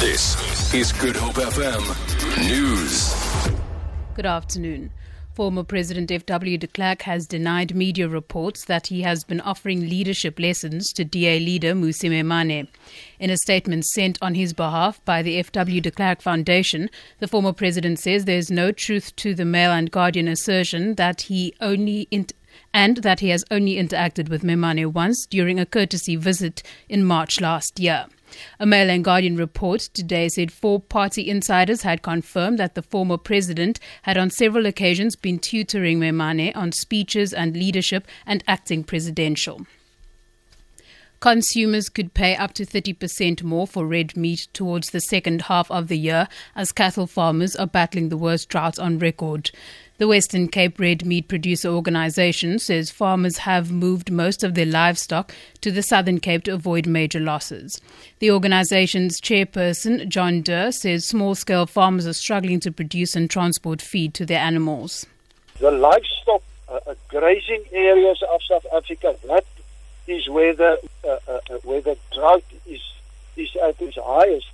This is Good Hope FM News. Good afternoon. Former President F.W. de Klerk has denied media reports that he has been offering leadership lessons to DA leader Mmusi Maimane. In a statement sent on his behalf by the F.W. de Klerk Foundation, the former president says there is no truth to the Mail and Guardian assertion that he only int- and that he has only interacted with Maimane once during a courtesy visit in March last year. A Mail and Guardian report today said four party insiders had confirmed that the former president had on several occasions been tutoring Maimane on speeches and leadership and acting presidential. Consumers could pay up to 30% more for red meat towards the second half of the year as cattle farmers are battling the worst drought on record. The Western Cape Red Meat Producer Organisation says farmers have moved most of their livestock to the Southern Cape to avoid major losses. The organisation's chairperson, John Durr, says small scale farmers are struggling to produce and transport feed to their animals. The livestock uh, grazing areas of South Africa, that is where the, uh, uh, uh where the drought is, is at its highest.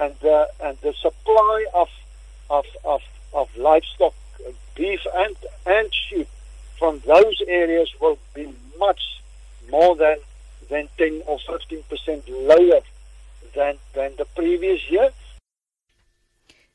And, uh, and the supply of, of, of, of livestock beef and, and sheep from those areas will be much more than, than 10 or 15% lower than, than the previous year.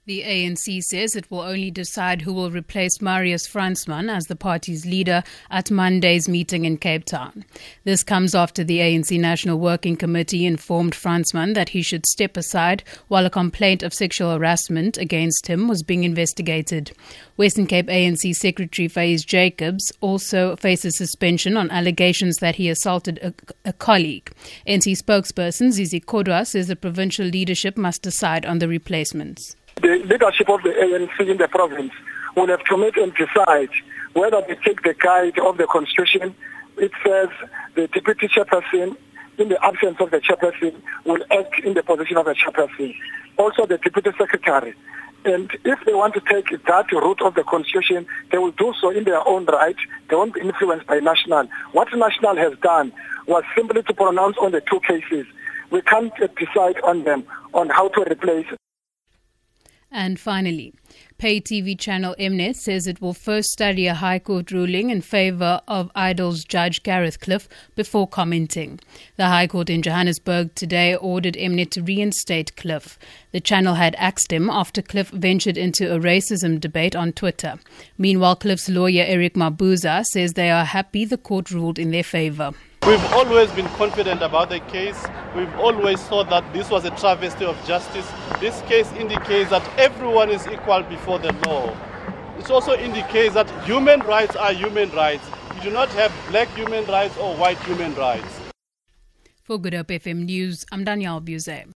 The ANC says it will only decide who will replace Marius Fransman as the party's leader at Monday's meeting in Cape Town. This comes after the ANC National Working Committee informed Fransman that he should step aside while a complaint of sexual harassment against him was being investigated. Western Cape ANC Secretary Faiz Jacobs also faces suspension on allegations that he assaulted a, a colleague. ANC spokesperson Zizi Kodwa says the provincial leadership must decide on the replacements the leadership of the ANC in the province will have to make and decide whether they take the guide of the constitution. It says the deputy chairperson, in the absence of the chairperson, will act in the position of the chairperson. Also the deputy secretary. And if they want to take that route of the constitution, they will do so in their own right. They won't be influenced by national. What national has done was simply to pronounce on the two cases. We can't decide on them on how to replace and finally, pay TV channel Mnet says it will first study a High Court ruling in favor of Idols judge Gareth Cliff before commenting. The High Court in Johannesburg today ordered Mnet to reinstate Cliff. The channel had axed him after Cliff ventured into a racism debate on Twitter. Meanwhile, Cliff's lawyer Eric Mabuza says they are happy the court ruled in their favor. We've always been confident about the case. We've always thought that this was a travesty of justice. This case indicates that everyone is equal before the law. It also indicates that human rights are human rights. You do not have black human rights or white human rights. For Good Hope FM News, I'm Danielle Buse.